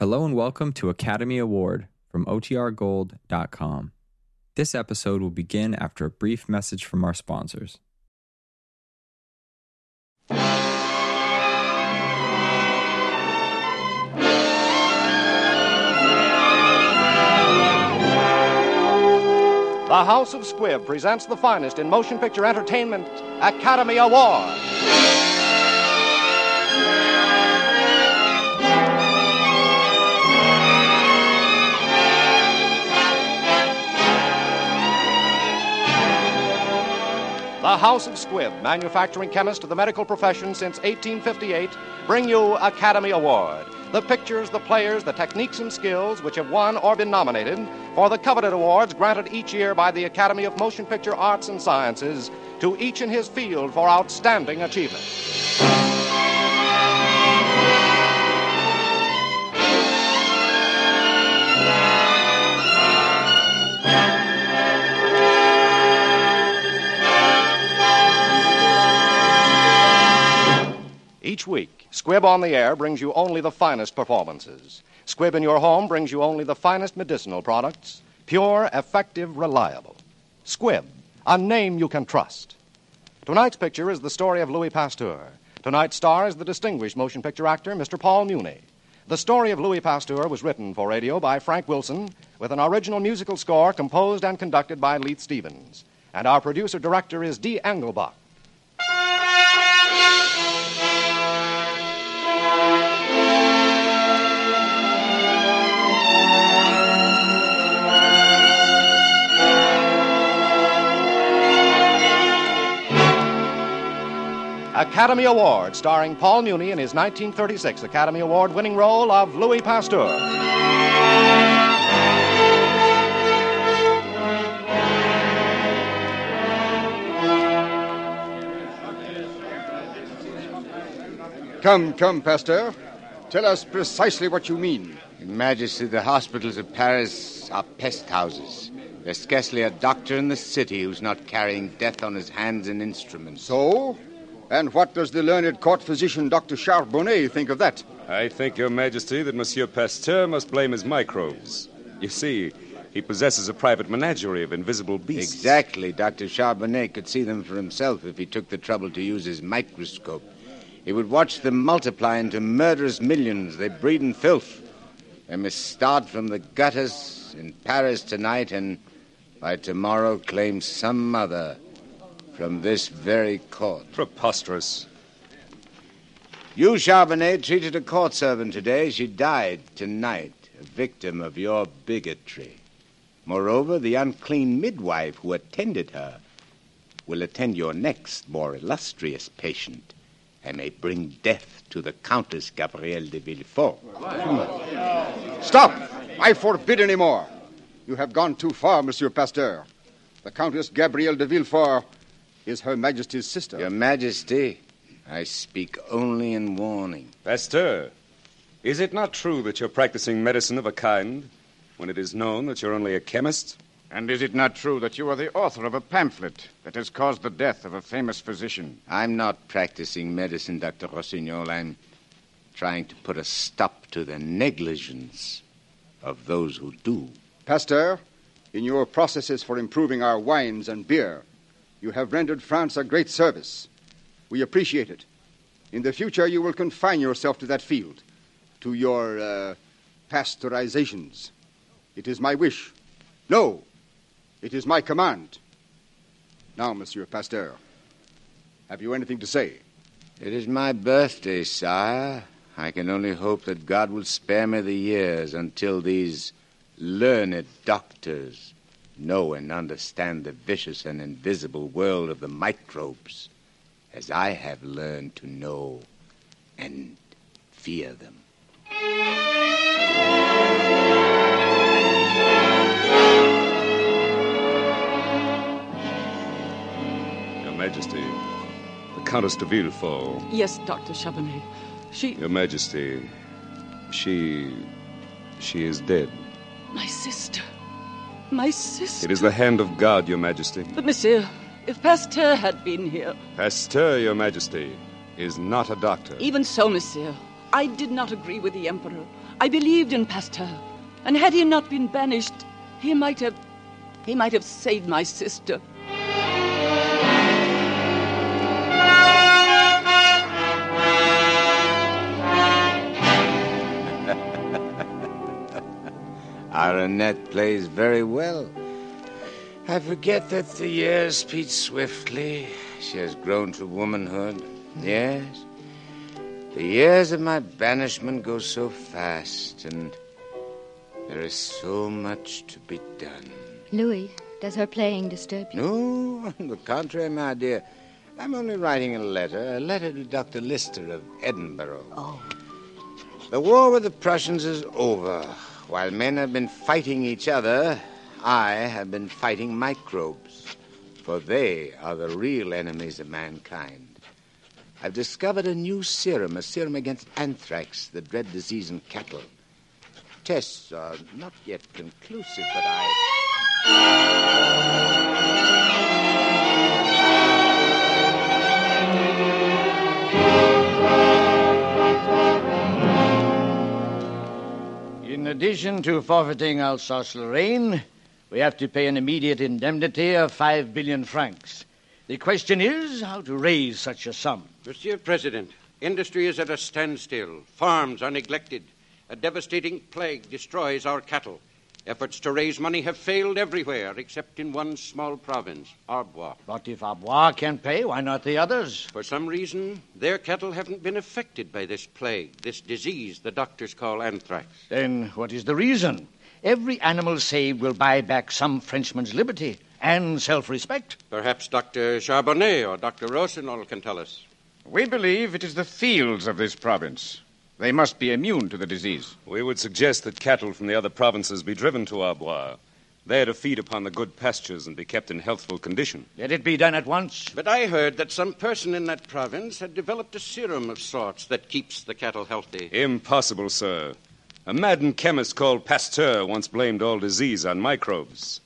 Hello and welcome to Academy Award from OTRGold.com. This episode will begin after a brief message from our sponsors. The House of Squibb presents the finest in motion picture entertainment Academy Award. The House of Squibb, manufacturing chemist to the medical profession since 1858, bring you Academy Award. The pictures, the players, the techniques and skills which have won or been nominated for the coveted awards granted each year by the Academy of Motion Picture Arts and Sciences to each in his field for outstanding achievement. Week, Squibb on the Air brings you only the finest performances. Squibb in your home brings you only the finest medicinal products, pure, effective, reliable. Squibb, a name you can trust. Tonight's picture is the story of Louis Pasteur. Tonight's star is the distinguished motion picture actor, Mr. Paul Muni. The story of Louis Pasteur was written for radio by Frank Wilson with an original musical score composed and conducted by Leith Stevens. And our producer director is Dee Engelbach. Academy Award, starring Paul Muni in his 1936 Academy Award winning role of Louis Pasteur. Come, come, Pasteur. Tell us precisely what you mean. Your Majesty, the hospitals of Paris are pest houses. There's scarcely a doctor in the city who's not carrying death on his hands and instruments. So? And what does the learned court physician, Dr. Charbonnet, think of that? I think, Your Majesty, that Monsieur Pasteur must blame his microbes. You see, he possesses a private menagerie of invisible beasts. Exactly. Dr. Charbonnet could see them for himself if he took the trouble to use his microscope. He would watch them multiply into murderous millions. They breed in filth. They must start from the gutters in Paris tonight and by tomorrow claim some mother from this very court. Preposterous. You, Charbonnet, treated a court servant today. She died tonight, a victim of your bigotry. Moreover, the unclean midwife who attended her will attend your next more illustrious patient and may bring death to the Countess Gabrielle de Villefort. Stop! I forbid any more. You have gone too far, Monsieur Pasteur. The Countess Gabrielle de Villefort is Her Majesty's sister. Your Majesty, I speak only in warning. Pasteur, is it not true that you're practicing medicine of a kind when it is known that you're only a chemist? And is it not true that you are the author of a pamphlet that has caused the death of a famous physician? I'm not practicing medicine, Dr. Rossignol. I'm trying to put a stop to the negligence of those who do. Pasteur, in your processes for improving our wines and beer, you have rendered France a great service. We appreciate it. In the future, you will confine yourself to that field, to your uh, pasteurizations. It is my wish. No, it is my command. Now, Monsieur Pasteur, have you anything to say? It is my birthday, sire. I can only hope that God will spare me the years until these learned doctors know and understand the vicious and invisible world of the microbes as I have learned to know and fear them. Your Majesty, the Countess de Villefort. Yes, Dr. Charbonnet. She. Your Majesty, she. she is dead. My sister. My sister. It is the hand of God, Your Majesty. But, monsieur, if Pasteur had been here. Pasteur, Your Majesty, is not a doctor. Even so, monsieur, I did not agree with the Emperor. I believed in Pasteur. And had he not been banished, he might have. he might have saved my sister. Our plays very well. I forget that the years speed swiftly. She has grown to womanhood. Yes. The years of my banishment go so fast, and there is so much to be done. Louis, does her playing disturb you? No, on the contrary, my dear. I'm only writing a letter, a letter to Dr. Lister of Edinburgh. Oh. The war with the Prussians is over. While men have been fighting each other, I have been fighting microbes, for they are the real enemies of mankind. I've discovered a new serum, a serum against anthrax, the dread disease in cattle. Tests are not yet conclusive, but I. In addition to forfeiting Alsace-Lorraine, we have to pay an immediate indemnity of five billion francs. The question is how to raise such a sum. Monsieur President, industry is at a standstill. Farms are neglected. A devastating plague destroys our cattle. Efforts to raise money have failed everywhere except in one small province, Arbois. But if Arbois can't pay, why not the others? For some reason, their cattle haven't been affected by this plague, this disease the doctors call anthrax. Then what is the reason? Every animal saved will buy back some Frenchman's liberty and self respect. Perhaps Dr. Charbonnet or Dr. Rossignol can tell us. We believe it is the fields of this province. They must be immune to the disease. We would suggest that cattle from the other provinces be driven to Arbois. There to feed upon the good pastures and be kept in healthful condition. Let it be done at once. But I heard that some person in that province had developed a serum of sorts that keeps the cattle healthy. Impossible, sir. A maddened chemist called Pasteur once blamed all disease on microbes.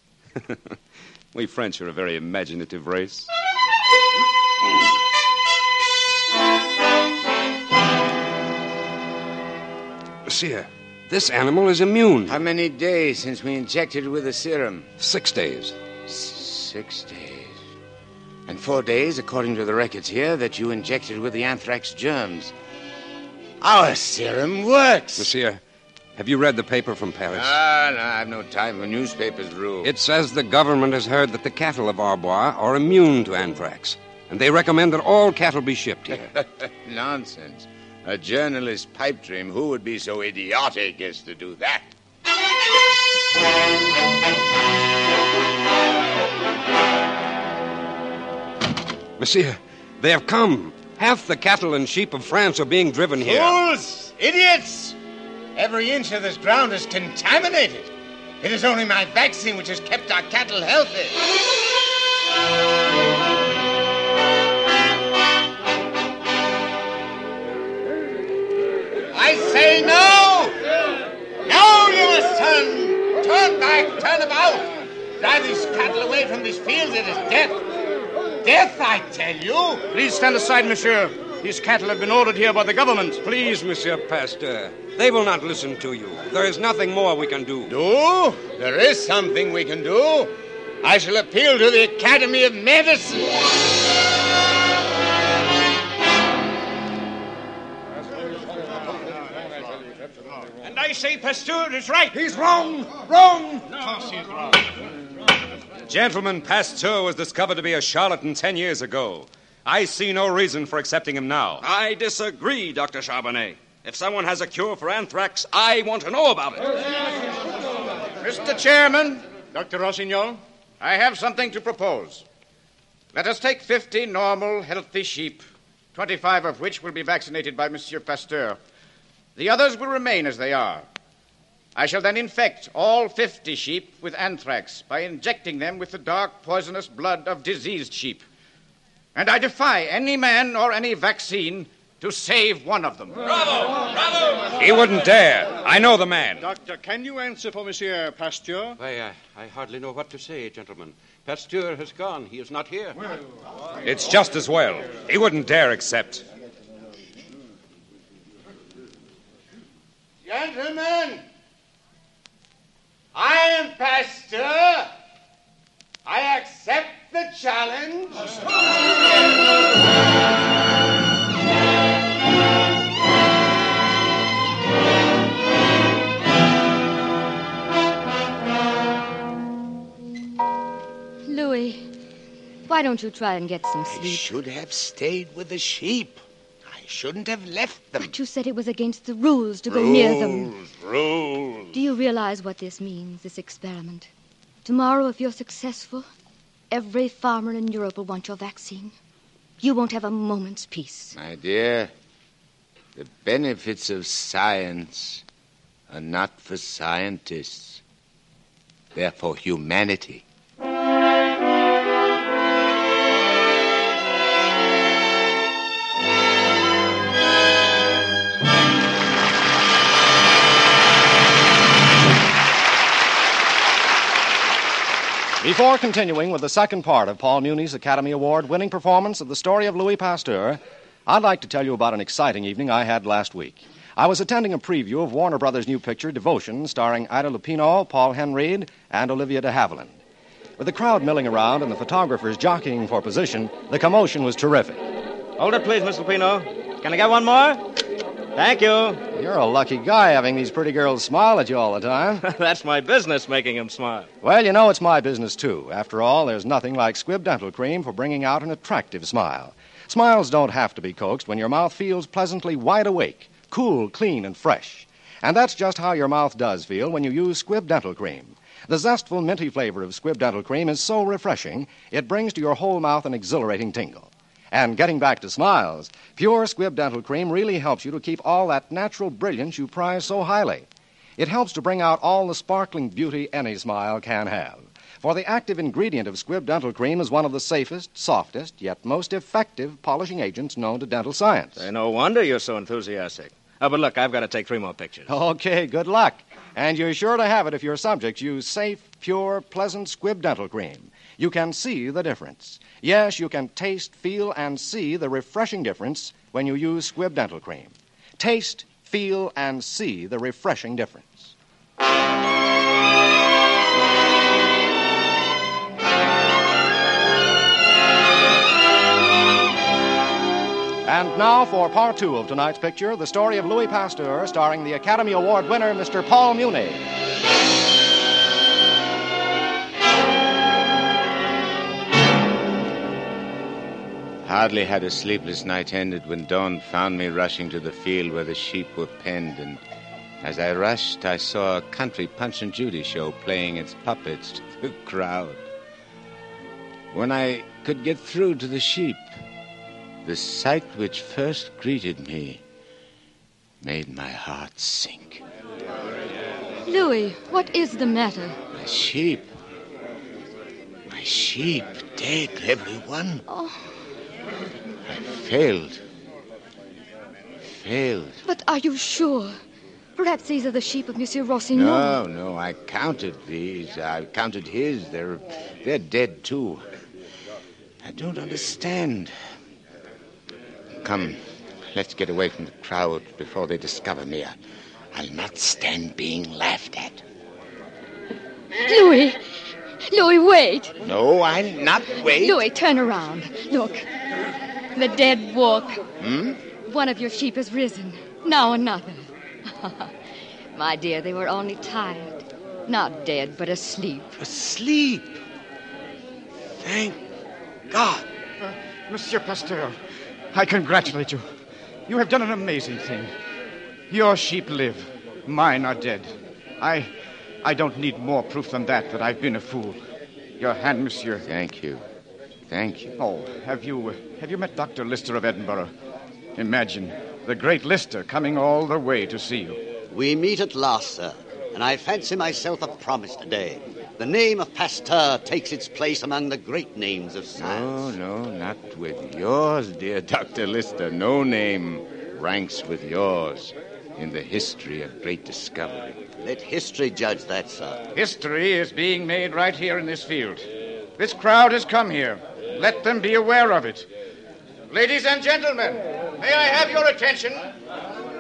we French are a very imaginative race. This animal is immune. How many days since we injected it with the serum? Six days. Six days. And four days, according to the records here, that you injected with the anthrax germs. Our serum works. Monsieur, have you read the paper from Paris? Ah, no, I have no time for newspapers, Roux. It says the government has heard that the cattle of Arbois are immune to anthrax, and they recommend that all cattle be shipped here. Nonsense. A journalist's pipe dream. Who would be so idiotic as to do that? Monsieur, they have come. Half the cattle and sheep of France are being driven here. Fools! Idiots! Every inch of this ground is contaminated. It is only my vaccine which has kept our cattle healthy. I say no! No, you must turn! Turn back, turn about! Drive these cattle away from these fields, it is death! Death, I tell you! Please stand aside, monsieur. These cattle have been ordered here by the government. Please, Monsieur Pasteur. They will not listen to you. There is nothing more we can do. Do? There is something we can do. I shall appeal to the Academy of Medicine. I say Pasteur is right. He's wrong! Wrong! Gentleman, Pasteur was discovered to be a charlatan ten years ago. I see no reason for accepting him now. I disagree, Dr. Charbonnet. If someone has a cure for anthrax, I want to know about it. Mr. Chairman, Dr. Rossignol, I have something to propose. Let us take 50 normal, healthy sheep, 25 of which will be vaccinated by Monsieur Pasteur. The others will remain as they are. I shall then infect all 50 sheep with anthrax by injecting them with the dark, poisonous blood of diseased sheep. And I defy any man or any vaccine to save one of them. Bravo! Bravo! He wouldn't dare. I know the man. Doctor, can you answer for Monsieur Pasteur? Why, I, I hardly know what to say, gentlemen. Pasteur has gone. He is not here. It's just as well. He wouldn't dare accept. Gentlemen, I am Pasteur. I accept the challenge. Louis, why don't you try and get some I sleep? should have stayed with the sheep. I shouldn't have left them. But you said it was against the rules to go near them. Rules, rules. Do you realize what this means, this experiment? Tomorrow, if you're successful, every farmer in Europe will want your vaccine. You won't have a moment's peace. My dear, the benefits of science are not for scientists. They're for humanity. Before continuing with the second part of Paul Muni's Academy Award winning performance of the story of Louis Pasteur, I'd like to tell you about an exciting evening I had last week. I was attending a preview of Warner Brothers' new picture, Devotion, starring Ida Lupino, Paul Henreid, and Olivia de Havilland. With the crowd milling around and the photographers jockeying for position, the commotion was terrific. Hold it, please, Miss Lupino. Can I get one more? Thank you. You're a lucky guy having these pretty girls smile at you all the time. That's my business, making them smile. Well, you know, it's my business, too. After all, there's nothing like Squibb Dental Cream for bringing out an attractive smile. Smiles don't have to be coaxed when your mouth feels pleasantly wide awake, cool, clean, and fresh. And that's just how your mouth does feel when you use Squibb Dental Cream. The zestful, minty flavor of Squibb Dental Cream is so refreshing, it brings to your whole mouth an exhilarating tingle. And getting back to smiles, pure Squibb Dental Cream really helps you to keep all that natural brilliance you prize so highly. It helps to bring out all the sparkling beauty any smile can have. For the active ingredient of Squibb Dental Cream is one of the safest, softest, yet most effective polishing agents known to dental science. Say, no wonder you're so enthusiastic. Oh, but look, I've got to take three more pictures. Okay, good luck. And you're sure to have it if your subjects use safe, pure, pleasant Squibb Dental Cream. You can see the difference. Yes, you can taste, feel, and see the refreshing difference when you use Squibb Dental Cream. Taste, feel, and see the refreshing difference. And now for part two of tonight's picture the story of Louis Pasteur, starring the Academy Award winner, Mr. Paul Muni. Hardly had a sleepless night ended when dawn found me rushing to the field where the sheep were penned, and as I rushed, I saw a country Punch and Judy show playing its puppets to the crowd. When I could get through to the sheep, the sight which first greeted me made my heart sink. Louis, what is the matter? My sheep. My sheep dead, every one. Oh, failed. Failed. but are you sure? Perhaps these are the sheep of Monsieur Rossignol. No, no, I counted these. I counted his. They're they're dead too. I don't understand. Come, let's get away from the crowd before they discover me. I- I'll not stand being laughed at. Louis! Louis, wait! No, I'll not wait. Louis, turn around. Look. The dead walk. Hmm? One of your sheep has risen. Now another. My dear, they were only tired. Not dead, but asleep. Asleep? Thank God. Monsieur Pasteur, I congratulate you. You have done an amazing thing. Your sheep live. Mine are dead. I I don't need more proof than that that I've been a fool. Your hand, monsieur. Thank you. Thank you. Oh, have you uh, have you met Dr. Lister of Edinburgh? Imagine the great Lister coming all the way to see you. We meet at last, sir, and I fancy myself a promise today. The name of Pasteur takes its place among the great names of science. No, no, not with yours, dear Dr. Lister. No name ranks with yours in the history of great discovery. Let history judge that, sir. History is being made right here in this field. This crowd has come here. Let them be aware of it. Ladies and gentlemen, may I have your attention?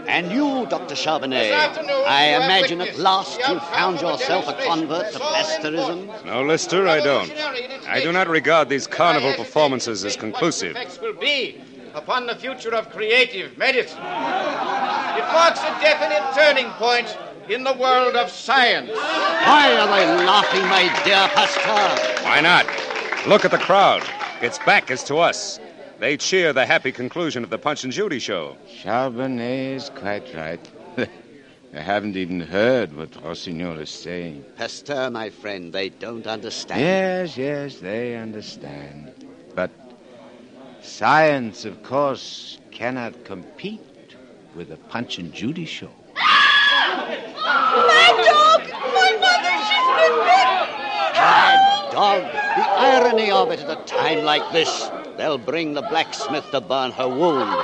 And you, Dr. Charbonnet, This afternoon, I imagine at last you've found yourself a convert to so pasteurism. No, Lister, I don't. I do not regard these carnival performances as conclusive. The effects will be upon the future of creative medicine. It marks a definite turning point in the world of science. Why are they laughing, my dear Pasteur? Why not? Look at the crowd. Its back is to us. They cheer the happy conclusion of the Punch and Judy show. Charbonnet is quite right. they haven't even heard what Rossignol is saying. Pasteur, my friend, they don't understand. Yes, yes, they understand. But science, of course, cannot compete with the Punch and Judy show. My dog! My mother, she's been bit! Mad dog! The irony of it at a time like this. They'll bring the blacksmith to burn her wound.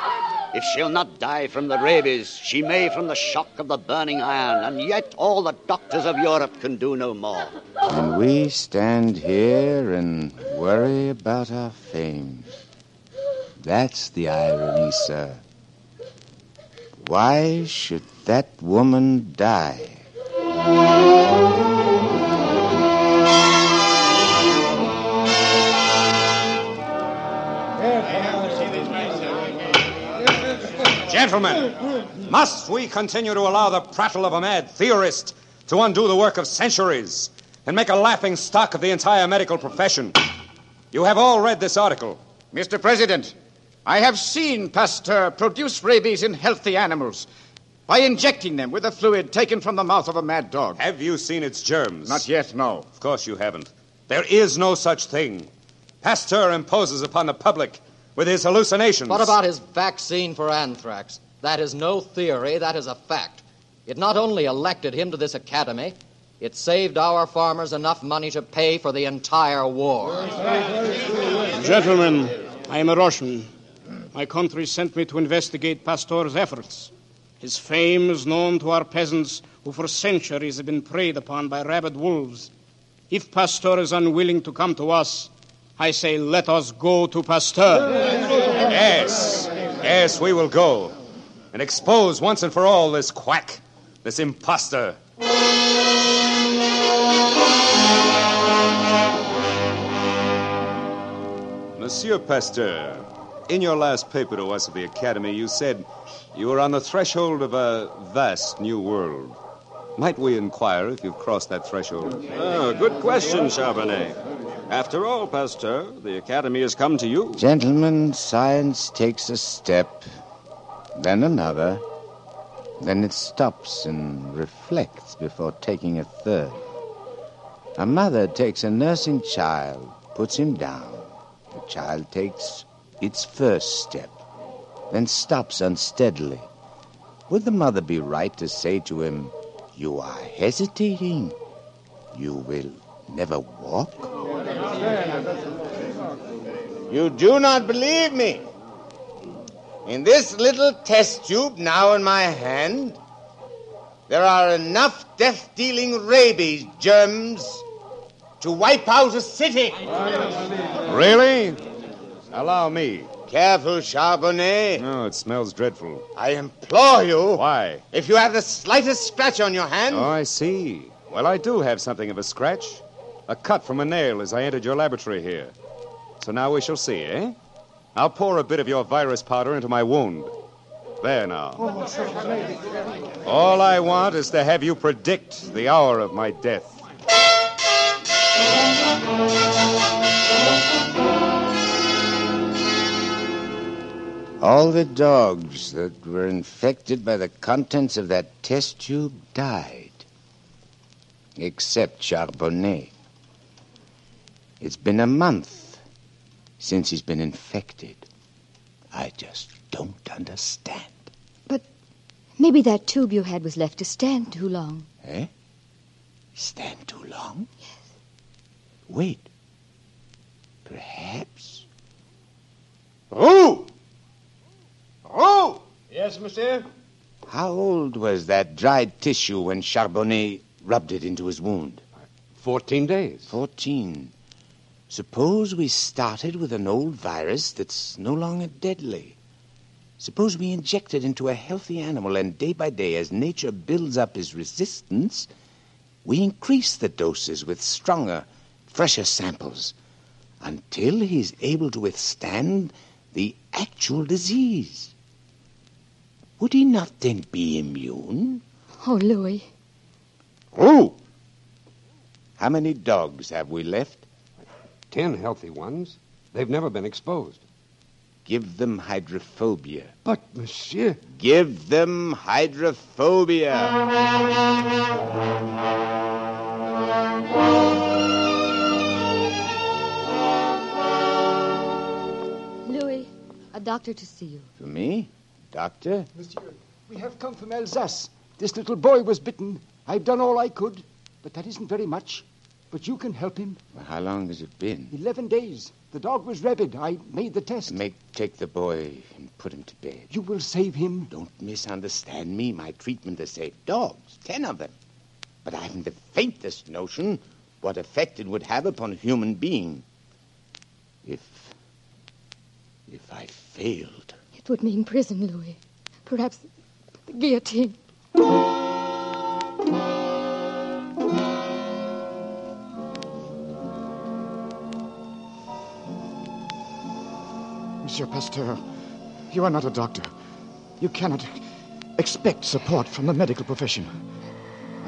If she'll not die from the rabies, she may from the shock of the burning iron, and yet all the doctors of Europe can do no more. And we stand here and worry about our fame. That's the irony, sir. Why should that woman die? Gentlemen, must we continue to allow the prattle of a mad theorist to undo the work of centuries and make a laughing stock of the entire medical profession? You have all read this article. Mr. President, I have seen Pasteur produce rabies in healthy animals by injecting them with a fluid taken from the mouth of a mad dog. Have you seen its germs? Not yet, no. Of course you haven't. There is no such thing. Pasteur imposes upon the public with his hallucinations. What about his vaccine for anthrax? That is no theory, that is a fact. It not only elected him to this academy, it saved our farmers enough money to pay for the entire war. Gentlemen, I am a Russian. My country sent me to investigate Pasteur's efforts. His fame is known to our peasants who for centuries have been preyed upon by rabid wolves. If Pasteur is unwilling to come to us, I say let us go to Pasteur. Yes, yes, we will go and expose once and for all this quack, this impostor. Monsieur Pasteur, in your last paper to us at the Academy, you said you were on the threshold of a vast new world. Might we inquire if you've crossed that threshold? Oh, good question, Charbonnet. After all, Pasteur, the Academy has come to you. Gentlemen, science takes a step, then another, then it stops and reflects before taking a third. A mother takes a nursing child, puts him down. The child takes its first step, then stops unsteadily. Would the mother be right to say to him, You are hesitating? You will never walk? You do not believe me? In this little test tube now in my hand, there are enough death dealing rabies germs to wipe out a city. Really? Allow me. Careful, Charbonnet. No, it smells dreadful. I implore you. Why? If you have the slightest scratch on your hand. Oh, I see. Well, I do have something of a scratch. A cut from a nail as I entered your laboratory here. So now we shall see, eh? I'll pour a bit of your virus powder into my wound. There now. All I want is to have you predict the hour of my death. All the dogs that were infected by the contents of that test tube died. Except Charbonnet. It's been a month since he's been infected. I just don't understand. But maybe that tube you had was left to stand too long. Eh? Stand too long? Yes. Wait. Perhaps. Who? Yes, monsieur? How old was that dried tissue when Charbonnet rubbed it into his wound? Fourteen days. Fourteen. Suppose we started with an old virus that's no longer deadly. Suppose we inject it into a healthy animal, and day by day, as nature builds up his resistance, we increase the doses with stronger, fresher samples until he's able to withstand the actual disease. Would he not then be immune? Oh, Louis. Oh! How many dogs have we left? Ten healthy ones. They've never been exposed. Give them hydrophobia. But, monsieur. Give them hydrophobia. Louis, a doctor to see you. For me? Doctor? Monsieur, we have come from Alsace. This little boy was bitten. I've done all I could, but that isn't very much. But you can help him. Well, how long has it been? Eleven days. The dog was rabid. I made the test. Make take the boy and put him to bed. You will save him. Don't misunderstand me. My treatment has saved dogs, ten of them. But I haven't the faintest notion what effect it would have upon a human being. If if I failed. It would mean prison, Louis. Perhaps the guillotine. Monsieur Pasteur, you are not a doctor. You cannot expect support from the medical profession.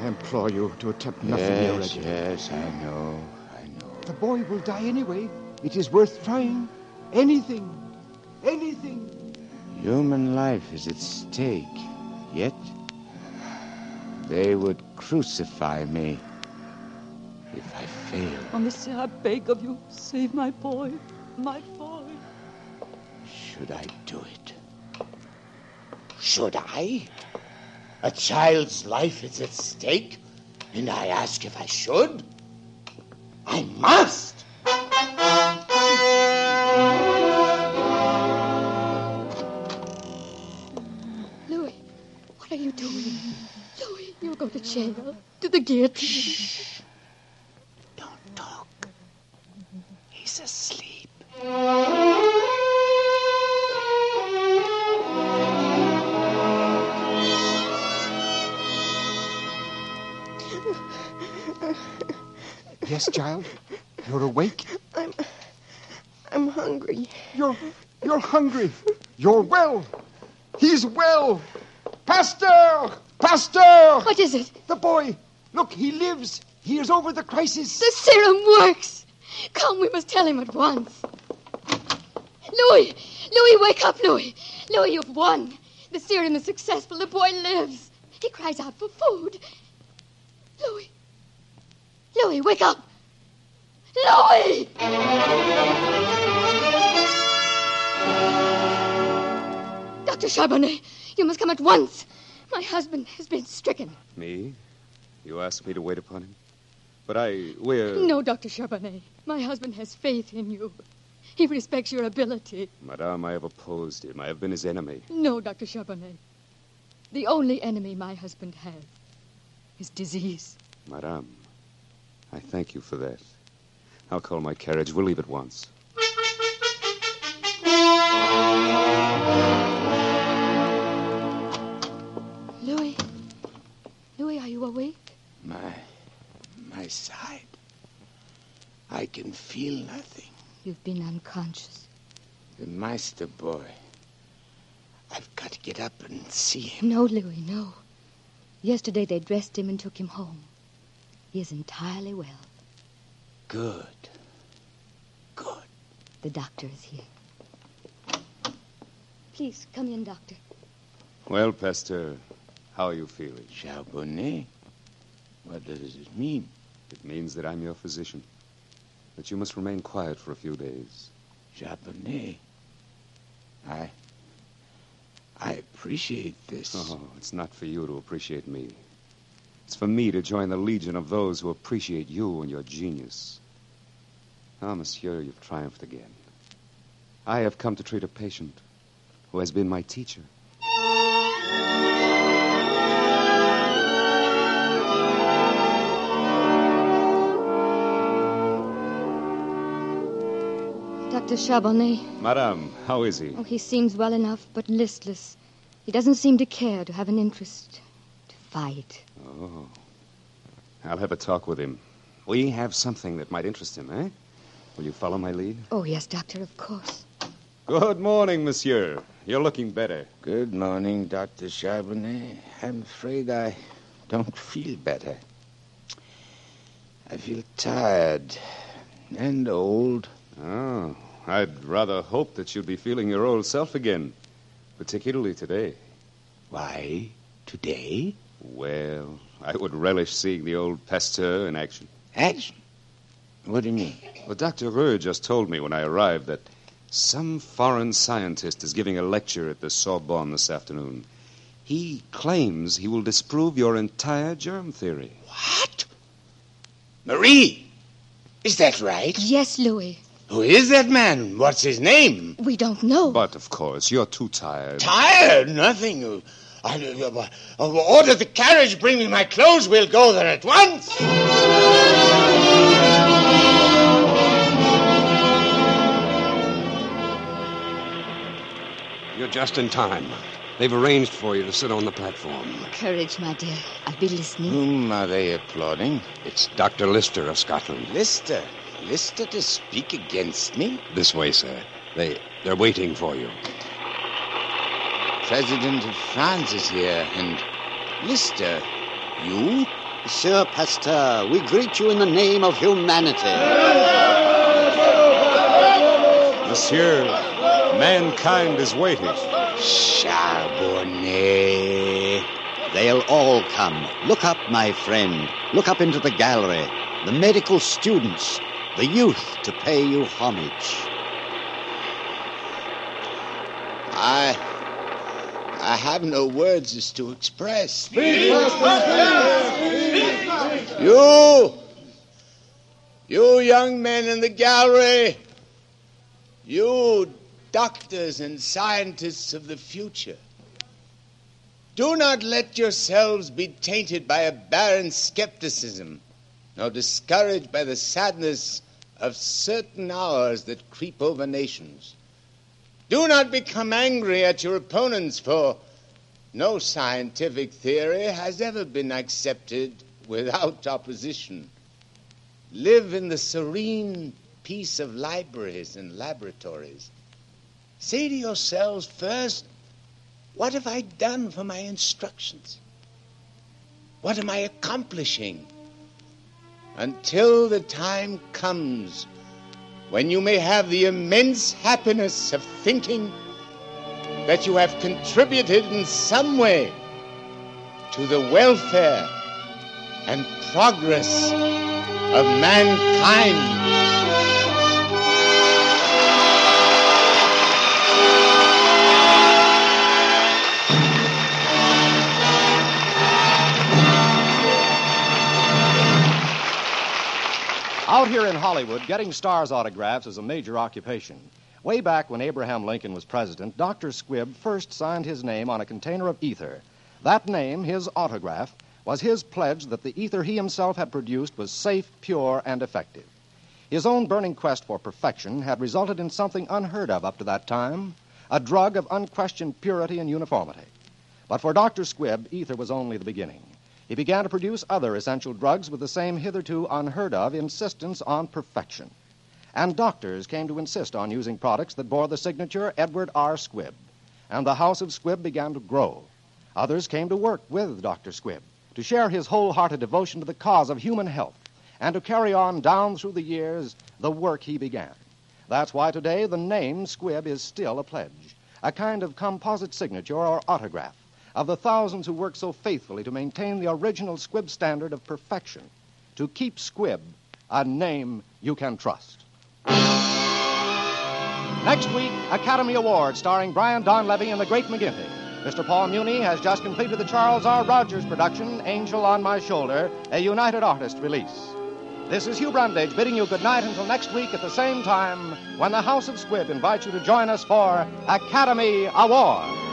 I implore you to attempt nothing yes, irregular. yes, I know, I know. The boy will die anyway. It is worth trying. Anything. Anything. Human life is at stake. Yet they would crucify me if I failed. Oh, monsieur, I beg of you, save my boy. My boy. Should I do it? Should I? A child's life is at stake, and I ask if I should? I must! Go to jail. To the guillotine. He's asleep. Yes, child? You're awake? I'm. I'm hungry. You're. You're hungry. You're well. He's well. Pasteur! Pasteur! What is it? The boy. Look, he lives. He is over the crisis. The serum works. Come, we must tell him at once. Louis! Louis, wake up, Louis! Louis, you've won. The serum is successful. The boy lives. He cries out for food. Louis! Louis, wake up! Louis! Dr. Charbonnet, you must come at once. My husband has been stricken. Me? You asked me to wait upon him? But I. We're. No, Dr. Charbonnet. My husband has faith in you. He respects your ability. Madame, I have opposed him. I have been his enemy. No, Dr. Charbonnet. The only enemy my husband has is disease. Madame, I thank you for that. I'll call my carriage. We'll leave at once. my side. I can feel nothing. You've been unconscious. The Meister boy. I've got to get up and see him. No, Louis, no. Yesterday they dressed him and took him home. He is entirely well. Good. Good. The doctor is here. Please, come in, doctor. Well, Pasteur, how are you feeling? Charbonnet? What does it mean? It means that I'm your physician. That you must remain quiet for a few days. Charbonnet? I. I appreciate this. Oh, it's not for you to appreciate me. It's for me to join the legion of those who appreciate you and your genius. Ah, monsieur, you've triumphed again. I have come to treat a patient who has been my teacher. Dr. Dr. Charbonnet. Madame, how is he? Oh, he seems well enough, but listless. He doesn't seem to care, to have an interest, to fight. Oh. I'll have a talk with him. We have something that might interest him, eh? Will you follow my lead? Oh, yes, Doctor, of course. Good morning, monsieur. You're looking better. Good morning, Dr. Charbonnet. I'm afraid I don't feel better. I feel tired and old. Oh, I'd rather hope that you'd be feeling your old self again, particularly today. Why, today? Well, I would relish seeing the old Pasteur in action. Action? What do you mean? Well, Dr. Roux just told me when I arrived that some foreign scientist is giving a lecture at the Sorbonne this afternoon. He claims he will disprove your entire germ theory. What? Marie! Is that right? Yes, Louis. Who is that man? What's his name? We don't know. But, of course, you're too tired. Tired? Nothing. I, uh, order the carriage, bring me my clothes. We'll go there at once. You're just in time. They've arranged for you to sit on the platform. Courage, my dear. I'll be listening. Whom are they applauding? It's Dr. Lister of Scotland. Lister? Lister to speak against me? This way, sir. They they're waiting for you. President of France is here, and Lister, you? Monsieur Pasteur, we greet you in the name of humanity. Monsieur, mankind is waiting. Charbonnet. They'll all come. Look up, my friend. Look up into the gallery. The medical students, the youth to pay you homage. I. I have no words as to express. You! You young men in the gallery! You doctors and scientists of the future! Do not let yourselves be tainted by a barren skepticism, nor discouraged by the sadness of certain hours that creep over nations. Do not become angry at your opponents, for no scientific theory has ever been accepted without opposition. Live in the serene peace of libraries and laboratories. Say to yourselves first, what have I done for my instructions? What am I accomplishing? Until the time comes when you may have the immense happiness of thinking that you have contributed in some way to the welfare and progress of mankind. Out here in Hollywood, getting stars' autographs is a major occupation. Way back when Abraham Lincoln was president, Dr. Squibb first signed his name on a container of ether. That name, his autograph, was his pledge that the ether he himself had produced was safe, pure, and effective. His own burning quest for perfection had resulted in something unheard of up to that time a drug of unquestioned purity and uniformity. But for Dr. Squibb, ether was only the beginning. He began to produce other essential drugs with the same hitherto unheard of insistence on perfection. And doctors came to insist on using products that bore the signature Edward R. Squibb. And the house of Squibb began to grow. Others came to work with Dr. Squibb to share his wholehearted devotion to the cause of human health and to carry on down through the years the work he began. That's why today the name Squibb is still a pledge, a kind of composite signature or autograph of the thousands who work so faithfully to maintain the original Squibb standard of perfection, to keep Squibb a name you can trust. Next week, Academy Award starring Brian Donlevy and the Great McGinty. Mr. Paul Muni has just completed the Charles R. Rogers production, Angel on My Shoulder, a United Artists release. This is Hugh Brundage bidding you good night until next week at the same time when the House of Squibb invites you to join us for Academy Award.